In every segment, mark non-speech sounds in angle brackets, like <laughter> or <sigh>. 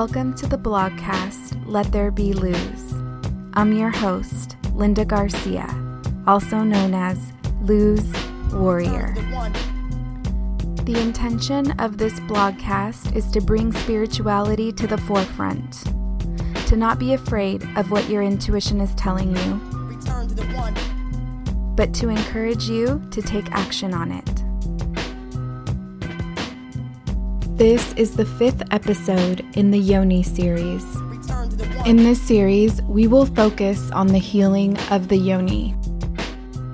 Welcome to the blogcast Let There Be Luz. I'm your host, Linda Garcia, also known as Luz Warrior. The intention of this blogcast is to bring spirituality to the forefront, to not be afraid of what your intuition is telling you, but to encourage you to take action on it. This is the fifth episode in the Yoni series. In this series, we will focus on the healing of the Yoni.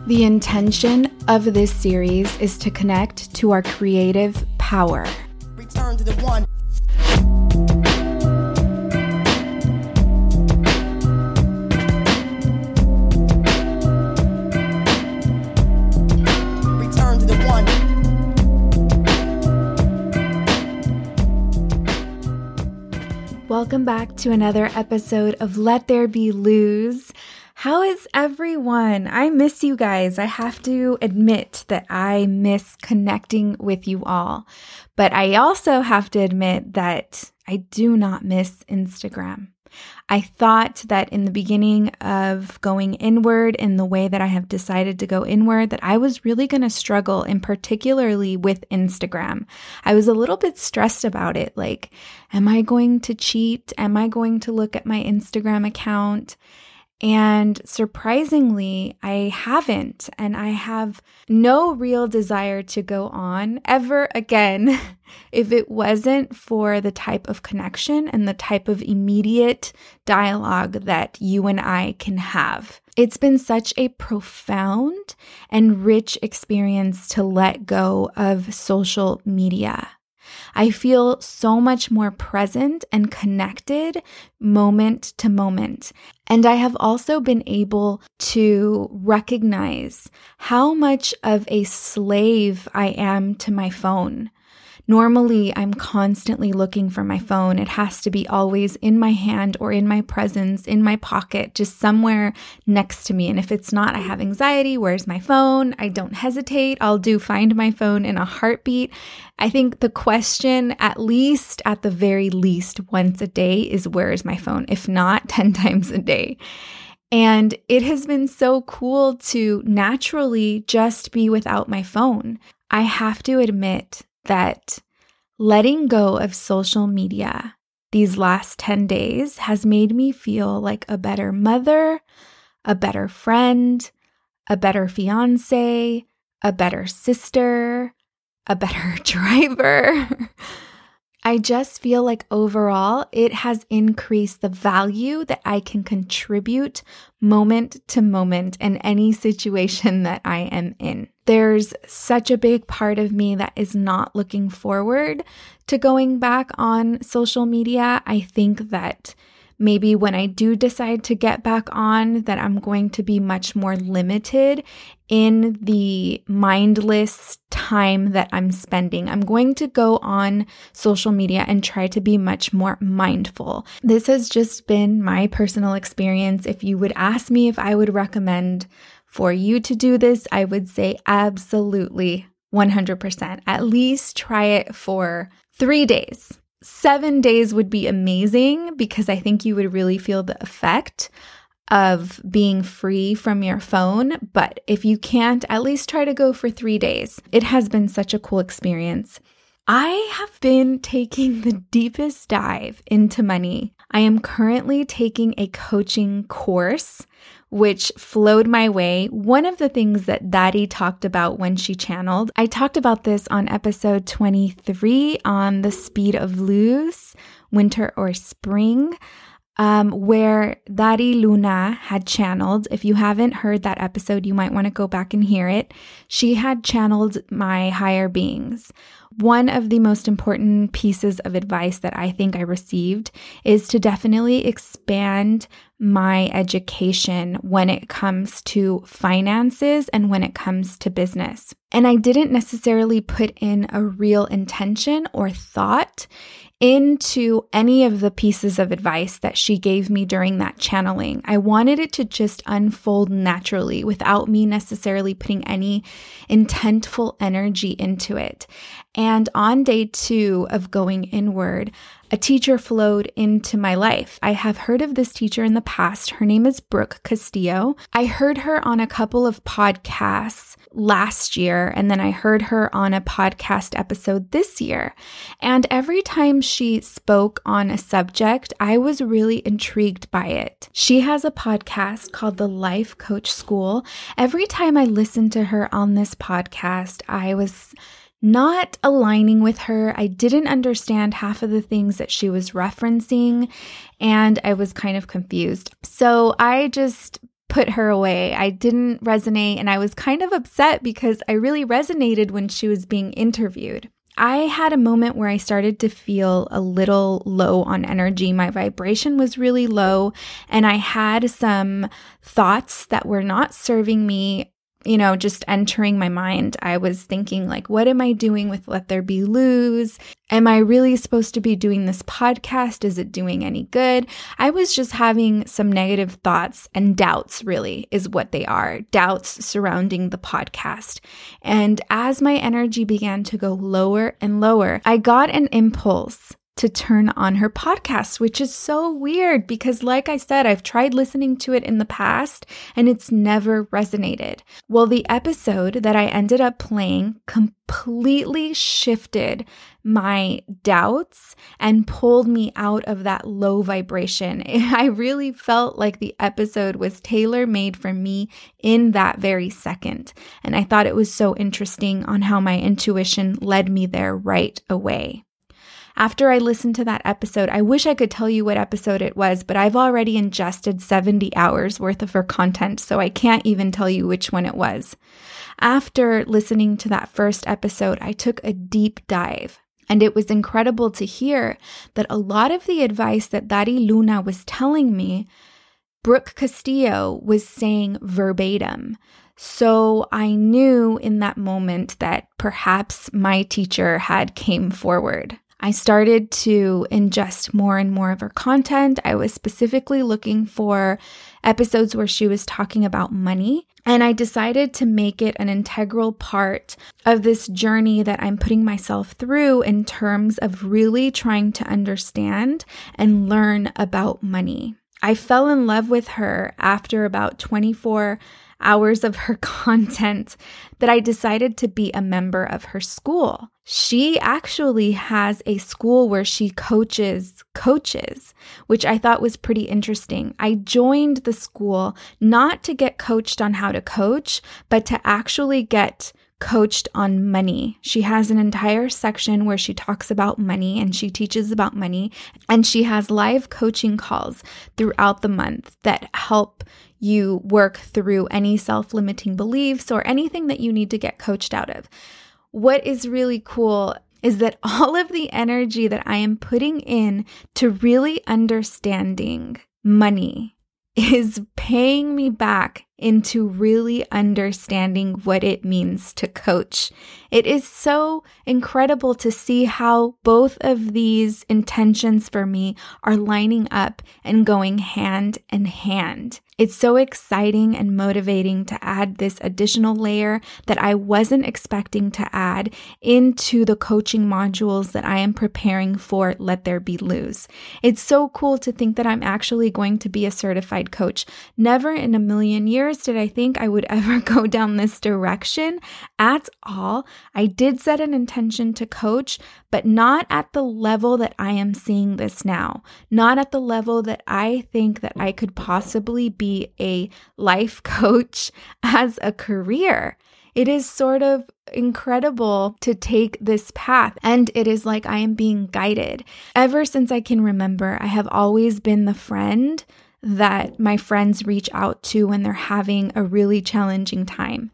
The intention of this series is to connect to our creative power. To Welcome back to another episode of Let There Be Luz. How is everyone? I miss you guys. I have to admit that I miss connecting with you all. But I also have to admit that I do not miss Instagram. I thought that in the beginning of going inward in the way that I have decided to go inward, that I was really going to struggle, and particularly with Instagram. I was a little bit stressed about it. Like, am I going to cheat? Am I going to look at my Instagram account? And surprisingly, I haven't. And I have no real desire to go on ever again <laughs> if it wasn't for the type of connection and the type of immediate dialogue that you and I can have. It's been such a profound and rich experience to let go of social media. I feel so much more present and connected moment to moment. And I have also been able to recognize how much of a slave I am to my phone. Normally, I'm constantly looking for my phone. It has to be always in my hand or in my presence, in my pocket, just somewhere next to me. And if it's not, I have anxiety. Where's my phone? I don't hesitate. I'll do find my phone in a heartbeat. I think the question, at least at the very least, once a day is where is my phone? If not, <laughs> 10 times a day. And it has been so cool to naturally just be without my phone. I have to admit that letting go of social media these last 10 days has made me feel like a better mother, a better friend, a better fiance, a better sister, a better <laughs> driver. I just feel like overall it has increased the value that I can contribute moment to moment in any situation <laughs> that I am in. There's such a big part of me that is not looking forward to going back on social media. I think that maybe when I do decide to get back on, that I'm going to be much more limited in the mindless time that I'm spending. I'm going to go on social media and try to be much more mindful. This has just been my personal experience. If you would ask me if I would recommend for you to do this, I would say absolutely 100%. At least try it for three days. Seven days would be amazing because I think you would really feel the effect of being free from your phone. But if you can't, at least try to go for three days. It has been such a cool experience. I have been taking the deepest dive into money. I am currently taking a coaching course which flowed my way. One of the things that Dari talked about when she channeled, I talked about this on episode 23 on the speed of Luz, winter or spring. Um, where Dari Luna had channeled. If you haven't heard that episode, you might want to go back and hear it. She had channeled my higher beings. One of the most important pieces of advice that I think I received is to definitely expand my education when it comes to finances and when it comes to business. And I didn't necessarily put in a real intention or thought into any of the pieces of advice that she gave me during that channeling. I wanted it to just unfold naturally without me necessarily putting any intentful energy into it. And on day two of going inward, a teacher flowed into my life. I have heard of this teacher in the past. Her name is Brooke Castillo. I heard her on a couple of podcasts last year, and then I heard her on a podcast episode this year. And every time she spoke on a subject, I was really intrigued by it. She has a podcast called The Life Coach School. Every time I listened to her on this podcast, I was not aligning with her. I didn't understand half of the things that she was referencing, and I was kind of confused. So I just put her away. I didn't resonate, and I was kind of upset because I really resonated when she was being interviewed. I had a moment where I started to feel a little low on energy. My vibration was really low, and I had some thoughts that were not serving me you know, just entering my mind, I was thinking, like, what am I doing with Let There Be Luz? Am I really supposed to be doing this podcast? Is it doing any good? I was just having some negative thoughts and doubts, really, is what they are doubts surrounding the podcast. And as my energy began to go lower and lower, I got an impulse to turn on her podcast, which is so weird because, like I said, I've tried listening to it in the past and it's never resonated. Well, the episode that I ended up playing completely shifted my doubts and pulled me out of that low vibration. <laughs> I really felt like the episode was tailor made for me in that very second. And I thought it was so interesting on how my intuition led me there right away. After I listened to that episode, I wish I could tell you what episode it was, but I've already ingested 70 hours worth of her content, so I can't even tell you which one it was. After listening to that first episode, I took a deep dive. And it was incredible to hear that a lot of the advice that Dari Luna was telling me, Brooke Castillo was saying verbatim. So I knew in that moment that perhaps my teacher had came forward. I started to ingest more and more of her content. I was specifically looking for episodes where she was talking about money. And I decided to make it an integral part of this journey that I'm putting myself through in terms of really trying to understand and learn about money. I fell in love with her after about 24 hours of her <laughs> content that I decided to be a member of her school. She actually has a school where she coaches coaches, which I thought was pretty interesting. I joined the school not to get coached on how to coach, but to actually get coached on money. She has an entire section where she talks about money and she teaches about money. And she has live coaching calls throughout the month that help you work through any self limiting beliefs or anything that you need to get coached out of. What is really cool is that <laughs> all of the energy that I am putting in to really understanding money is paying me back into really understanding what it means to coach. It is so incredible to see how both of these intentions for me are lining up and going hand in hand. It's so exciting and motivating to add this additional layer that I wasn't expecting to add into the coaching modules that I am preparing for Let There Be Luz. It's so cool to think that I'm actually going to be a certified coach. Never in a million years years did I think I would <laughs> ever go down this direction at all. I did set an intention to coach, but not at the level that I am seeing this now. Not at the level that I think that I could possibly be a life <laughs> coach as a career. It is sort of incredible to take this path, and it is like I am being guided. Ever since I can remember, I have always been the friend that my friends reach out to when they're having a really challenging time.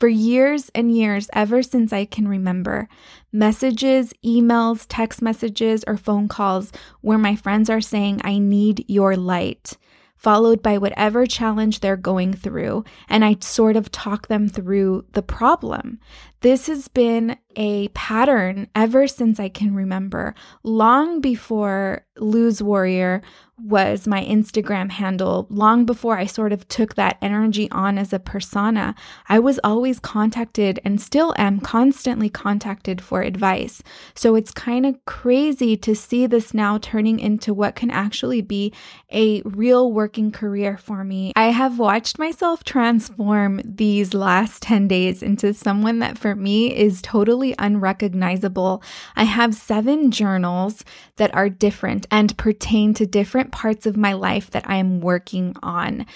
For years and years, ever since I can remember, messages, emails, text messages, or phone calls where my friends are saying, I need your light followed by whatever challenge they're going through, and I sort of talk them through the problem. This has been a pattern ever since I can remember, long before Luz Warrior was my Instagram handle long before I sort of took that energy on as a persona. I was always contacted and still am constantly contacted for advice. So it's kind of crazy to see this now turning into what can actually be a real working career for me. I have watched myself transform these last 10 days into someone that for me is totally unrecognizable. I have seven journals that are different and pertain to different parts of my life that I am working on.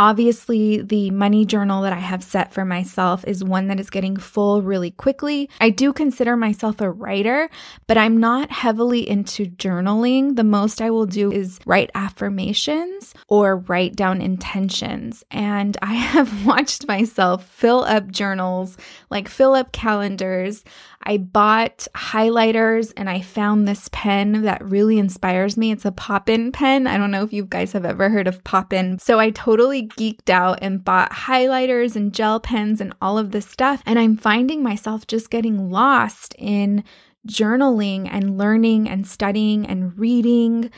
Obviously, the money journal that I have set for myself is one that is getting full really quickly. I do consider myself a writer, but I'm not heavily into journaling. The most I will do is write affirmations or write down intentions. And I <laughs> have watched myself fill up journals, like fill up calendars. I bought highlighters and I found this pen that really inspires me. It's a Poppin pen. I don't know if you guys have ever heard of Poppin. So I totally geeked out and bought highlighters and gel pens and all of this stuff. And I'm finding myself just getting lost in journaling and learning and studying and reading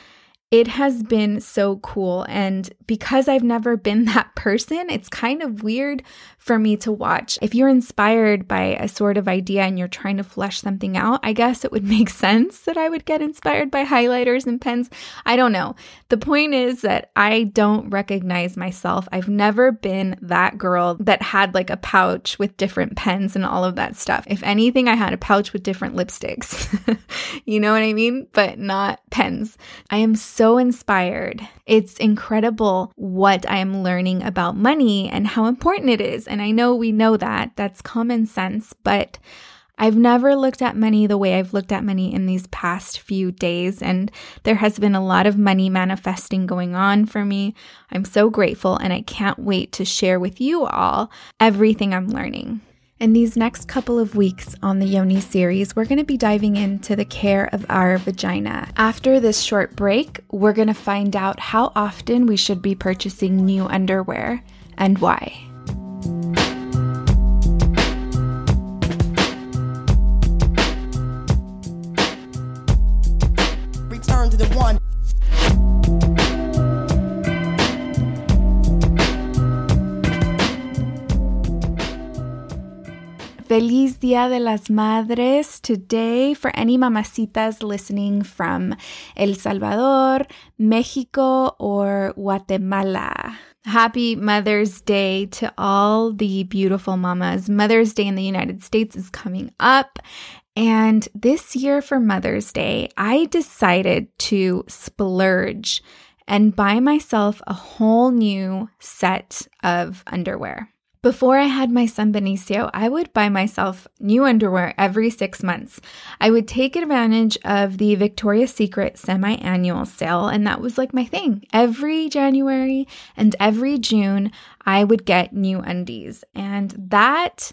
it has been so cool. And because I've never been <laughs> that person, it's kind of weird for me to watch. If you're inspired by a sort of idea and you're trying to flesh something out, I guess it would <laughs> make sense that I would get inspired by highlighters and pens. I don't know. The point is that I don't recognize myself. I've never been that girl that had like a pouch with different pens and all of that stuff. If anything, I had a pouch with different lipsticks. <laughs> you know what I mean? But not pens. I am so so inspired. It's incredible what I am learning about money and how important it is. And I know we know that, that's common sense, but I've never looked at money the way I've looked at money in these past few days, and there has been a lot of money manifesting going on for me. I'm so grateful, and I can't wait to share with you all everything I'm learning. In these next couple of weeks on the Yoni series, we're going to be diving into the care of our vagina. After this short break, we're going to find out how often we should be purchasing new underwear and why. Dia de las Madres today for any mamacitas listening from El Salvador, Mexico, or Guatemala. Happy Mother's Day to all the beautiful mamas. Mother's Day in the United States is coming up. And this year for Mother's Day, I decided to splurge and buy myself a whole new set of underwear. Before I had my son Benicio, I would buy myself new underwear every six months. I would take advantage of the Victoria's Secret semi annual sale, and that was like my thing. Every January and every June, I would get new undies. And that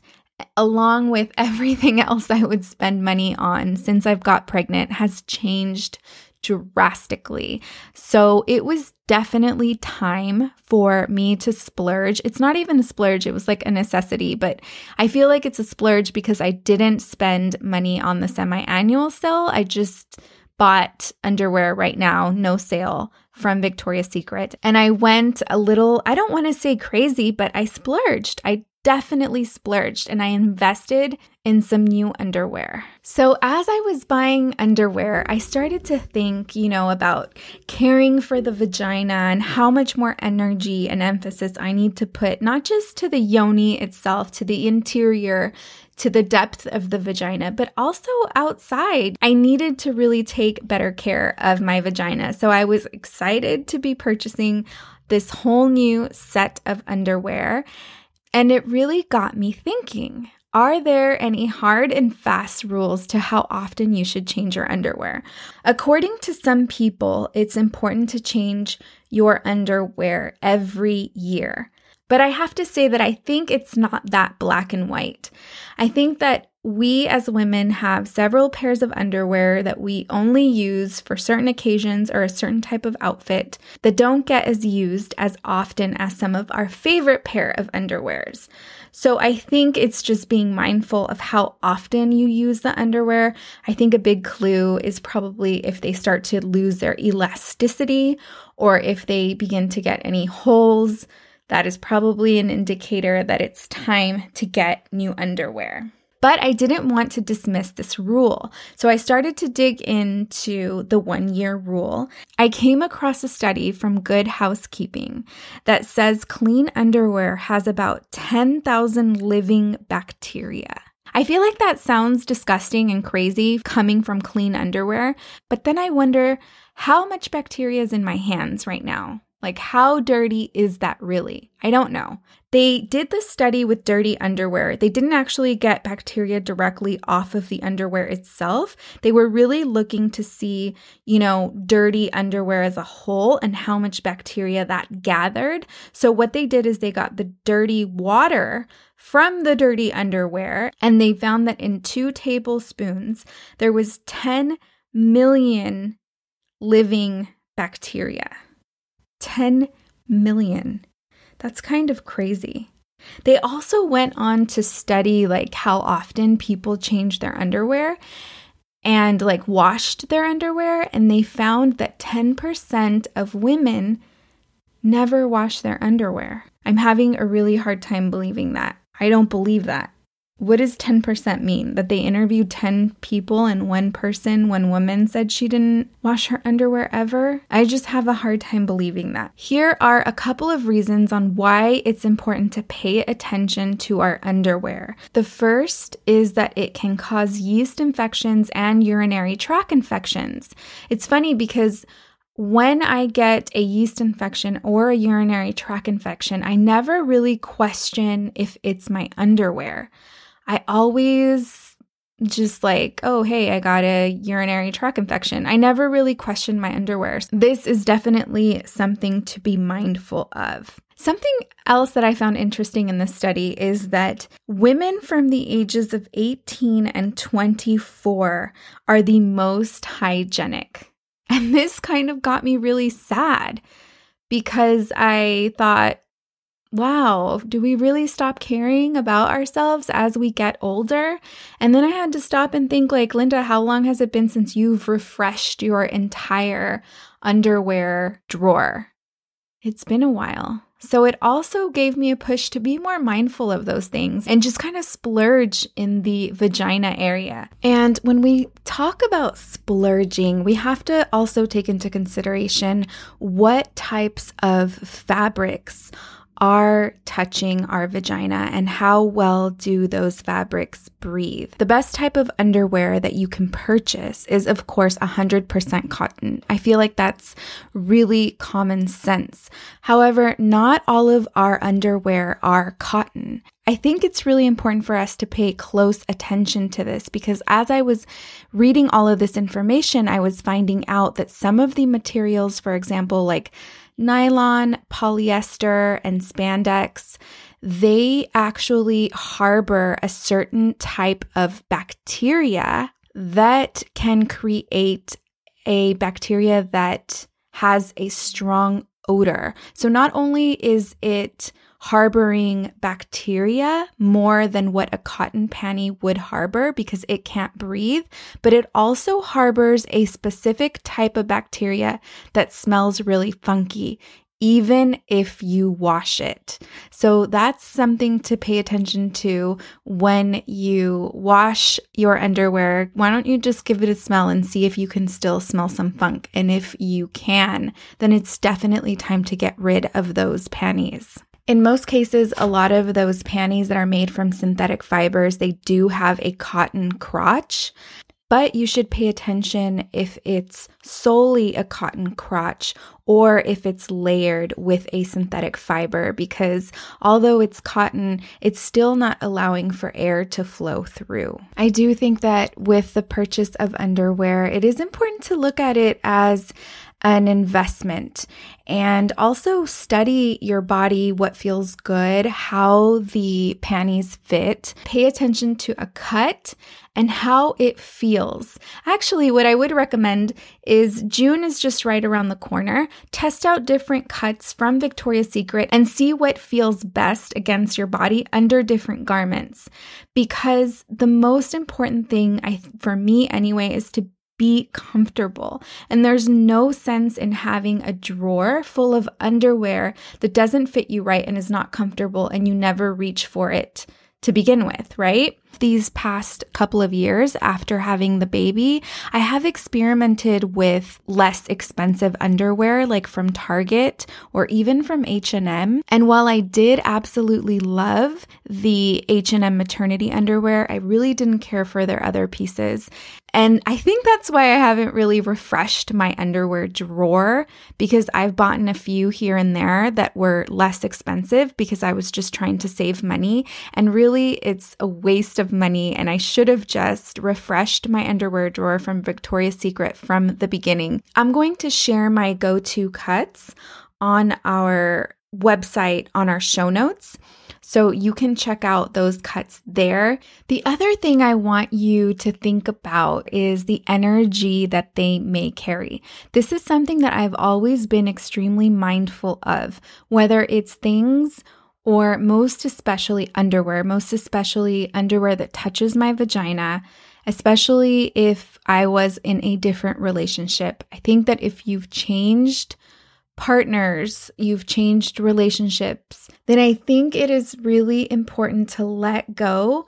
along with <laughs> everything else I would spend money on since I've got pregnant, has changed drastically. So it was definitely time for me to splurge. It's not even a splurge, it was like a necessity, but I feel like it's a splurge because I didn't spend money on the semi annual sale. I just bought underwear right now, no sale from Victoria's Secret. And I went a little, I don't want to say crazy, but I splurged. I definitely splurged and I invested in some new underwear. So, as I was buying underwear, I started to think, you know, about caring for the vagina and how much more energy and emphasis I need to put not just to the yoni itself, to the interior, to the depth of the vagina, but also outside. I needed to really take better care of my vagina. So, I was excited to be purchasing this whole new set of underwear. And it really got me thinking are there any hard and fast rules to how often you should change your underwear? According to some people, it's important to change your underwear every year. But I have to say that I think it's not that black and white. I think that we as women have several pairs of underwear that we only use for certain occasions or a certain type of outfit that don't get as used as often as some of our favorite pair of underwears. So I think it's just being mindful of how often you use the underwear. I think a big clue is probably if they start to lose their elasticity or if they begin to get any holes. That is probably an indicator that it's time to get new underwear. But I didn't want to dismiss this rule. So I started to dig into the one year rule. I came across a study from Good Housekeeping that says clean underwear has about 10,000 living bacteria. I feel like that sounds disgusting and crazy coming from clean underwear, but then I wonder how much bacteria is in my hands right now. Like, how dirty is that really? I don't know. They did the study with dirty underwear. They didn't actually get bacteria directly off of the underwear itself. They were really looking to see, you know, dirty underwear as a whole and how much bacteria that gathered. So, what they did is they got the dirty water from the dirty underwear and they found that in two tablespoons, there was 10 million living bacteria. 10 million. That's kind of crazy. They also went on to study like how often people change their underwear and like washed their underwear and they found that 10% of women never wash their underwear. I'm having a really hard time believing that. I don't believe that. What does 10% mean? That they interviewed 10 people and one person, one woman said she didn't wash her underwear ever? I just have a hard time believing that. Here are a couple of reasons on why it's important to pay attention to our underwear. The first is that it can cause yeast infections and urinary tract infections. It's funny because when I get a yeast infection or a urinary tract infection, I never really question if it's my underwear. I always just like, oh, hey, I got a urinary tract infection. I never really questioned my underwear. This is definitely something to be mindful of. Something else that I found interesting in this study is that women from the ages of 18 and 24 are the most hygienic. And this kind of got me really sad because I thought, wow, do we really stop caring about ourselves as we get older? And then I had to stop and think, like, Linda, how long has it been since you've refreshed your entire underwear drawer? It's been a while. So it also gave me a push to be more mindful of those things and just kind of splurge in the vagina area. And when we talk about splurging, we have to also take into consideration what types of fabrics are touching our vagina and how well do those fabrics breathe. The best type of underwear that you can purchase is, of course, 100% cotton. I feel like that's really common sense. However, not all of our underwear are cotton. I think it's really important for us to pay close attention to this because as I was reading all of this information, I was finding out that some of the materials, for example, like nylon, polyester, and spandex, they actually harbor a certain type of bacteria that can create a bacteria that has a strong odor. So not only is it harboring bacteria more than what a cotton panty would harbor because it can't breathe, but it also harbors a specific type of bacteria that smells really funky even if you wash it. So that's something to pay attention to when you wash your underwear. Why don't you just give it a smell and see if you can still smell some funk? And if you can, then it's definitely time to get rid of those panties. In most cases, a lot of those panties that are made from synthetic fibers, they do have a cotton crotch but you should pay attention if it's solely a cotton crotch or if it's layered with a synthetic fiber because although it's cotton, it's still not allowing for air to flow through. I do think that with the purchase of underwear, it is important to look at it as an investment. And also study your body, what feels good, how the panties fit. Pay attention to a cut and how it feels. Actually, what I would recommend is June is just right around the corner. Test out different cuts from Victoria's Secret and see what feels best against your body under different garments. Because the most important thing I for me anyway is to be comfortable. And there's no sense in having a drawer full of underwear that doesn't fit you right and is not comfortable and you never reach for it to begin with, right? These past couple of years after having the baby, I have experimented with less expensive underwear like from Target or even from H&M. And while I did absolutely love the H&M maternity underwear, I really didn't care for their other pieces. And I think that's why I haven't really refreshed my underwear drawer because I've bought in a few here and there that were less expensive because I was just trying to save money. And really, it's a waste of money. And I should have just refreshed my underwear drawer from Victoria's Secret from the beginning. I'm going to share my go to cuts on our website on our show notes. So you can check out those cuts there. The other thing I want you to think about is the energy that they may carry. This is something that I've always been extremely mindful of, whether it's things or most especially underwear, most especially underwear that touches my vagina, especially if I was in a different relationship. I think that if you've changed partners, you've changed relationships, then I think it is really important to let go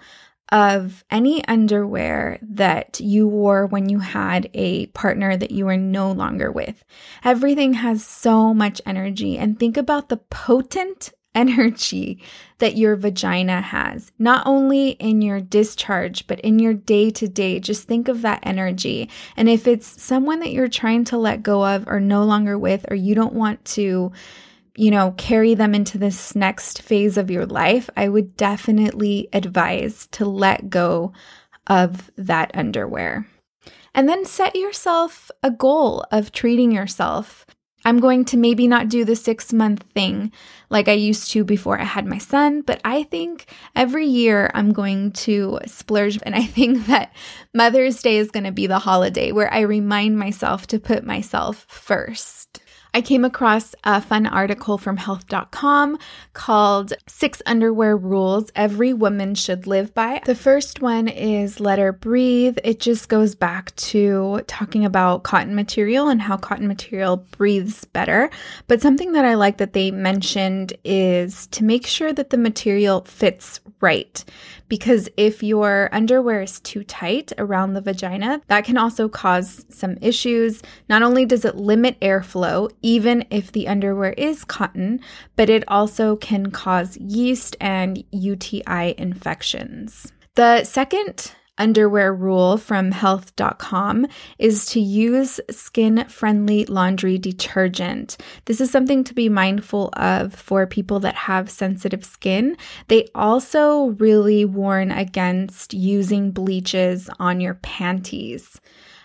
of any underwear that you wore when you had a partner that you are no longer with. Everything has so much energy, and think about the potent energy that your vagina has, not only in your discharge, but in your day to day. Just think of that energy. And if it's someone that you're trying to let go of or no longer with, or you don't want to, you know, carry them into this next phase of your life, I would definitely advise to let go of that underwear. And then set yourself a goal of treating yourself I'm going to maybe not do the six month thing like I used to before I had my son, but I think every year I'm going to splurge. And I think <laughs> that Mother's Day is going to be the holiday where I remind myself to put myself first. I came across a fun article from health.com called Six Underwear Rules Every Woman Should Live By. The first one is Let Her Breathe. It just goes back to talking about cotton material and how cotton material breathes better. But something that I like that they mentioned is to make sure that the material fits right. Because if your underwear is too tight around the vagina, that can also cause some issues. Not only does it limit airflow, even if the underwear is cotton, but it also can cause yeast and UTI infections. The second underwear rule from health.com is to use skin friendly laundry detergent. This is something to be mindful of for people that have sensitive skin. They also really warn against using bleaches on your panties.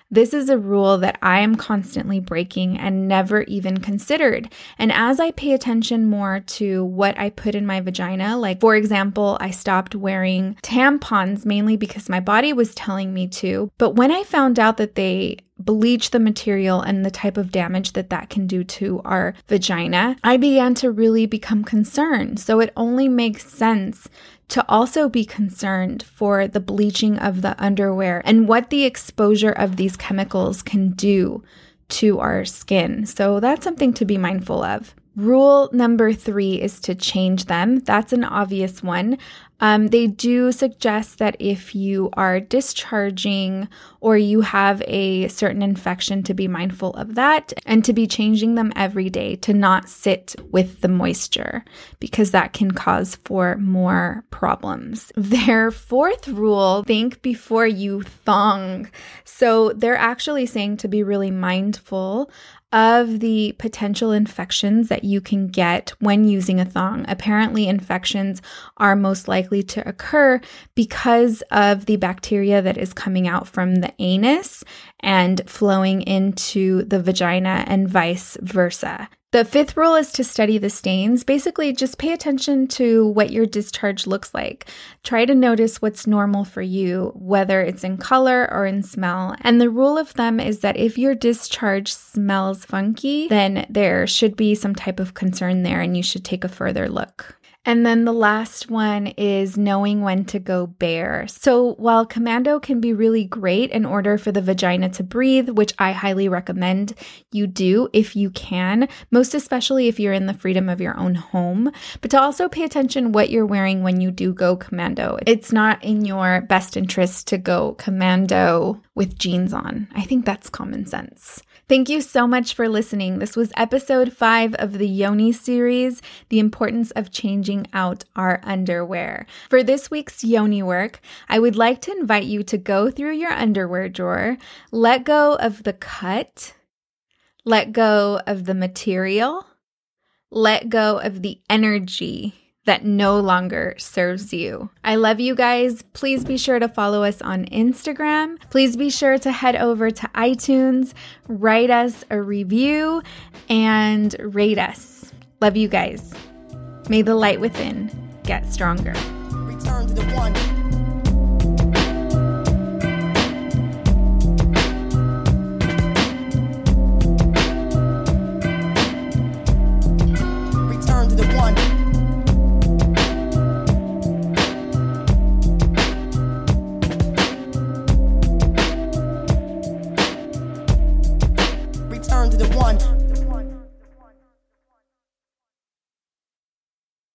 This is a rule that I am constantly breaking and never even considered. And as I pay attention more to what I put in my vagina, like for example, I stopped wearing tampons mainly because my body was telling me to. But when I found out that they bleach the material and the type of damage that that can do to our vagina, I began to really become concerned. So it only makes sense to also be concerned for the bleaching of the underwear and what the exposure of these chemicals can do to our skin. So that's something to be mindful of. Rule number three is to change them. That's an obvious one. Um, they do suggest that if you are discharging or you have a certain infection, to be mindful of that and to be changing them every day to not sit with the moisture because that can cause for more problems. <laughs> Their fourth rule think before you thong. So they're actually saying to be really mindful of the potential infections that you can get when using a thong. Apparently, infections are most likely to occur because of the bacteria that is coming out from the anus and flowing into the vagina and vice versa. The fifth rule is to study the stains. Basically, just pay attention to what your discharge looks like. Try to notice what's normal for you, whether it's in color or in smell. And the rule of thumb is that if your discharge smells funky, then there should be some type of concern there and you should take a further look. And then the last one is knowing when to go bare. So while commando can be really great in order for the vagina to breathe, which I highly recommend you do if you can, most especially if you're in the freedom of your own home, but to also pay attention what you're wearing when you do go commando. It's not in your best interest to go commando with jeans on. I think that's common sense. Thank you so much for listening. This was episode five of the Yoni series, The Importance of Changing Out Our Underwear. For this week's Yoni work, I would like to invite you to go through your underwear drawer, let go of the cut, let go of the material, let go of the energy that no longer serves you. I love you guys. Please be sure to follow us on Instagram. Please be sure to head over to iTunes, write us a review, and rate us. Love you guys. May the light within get stronger.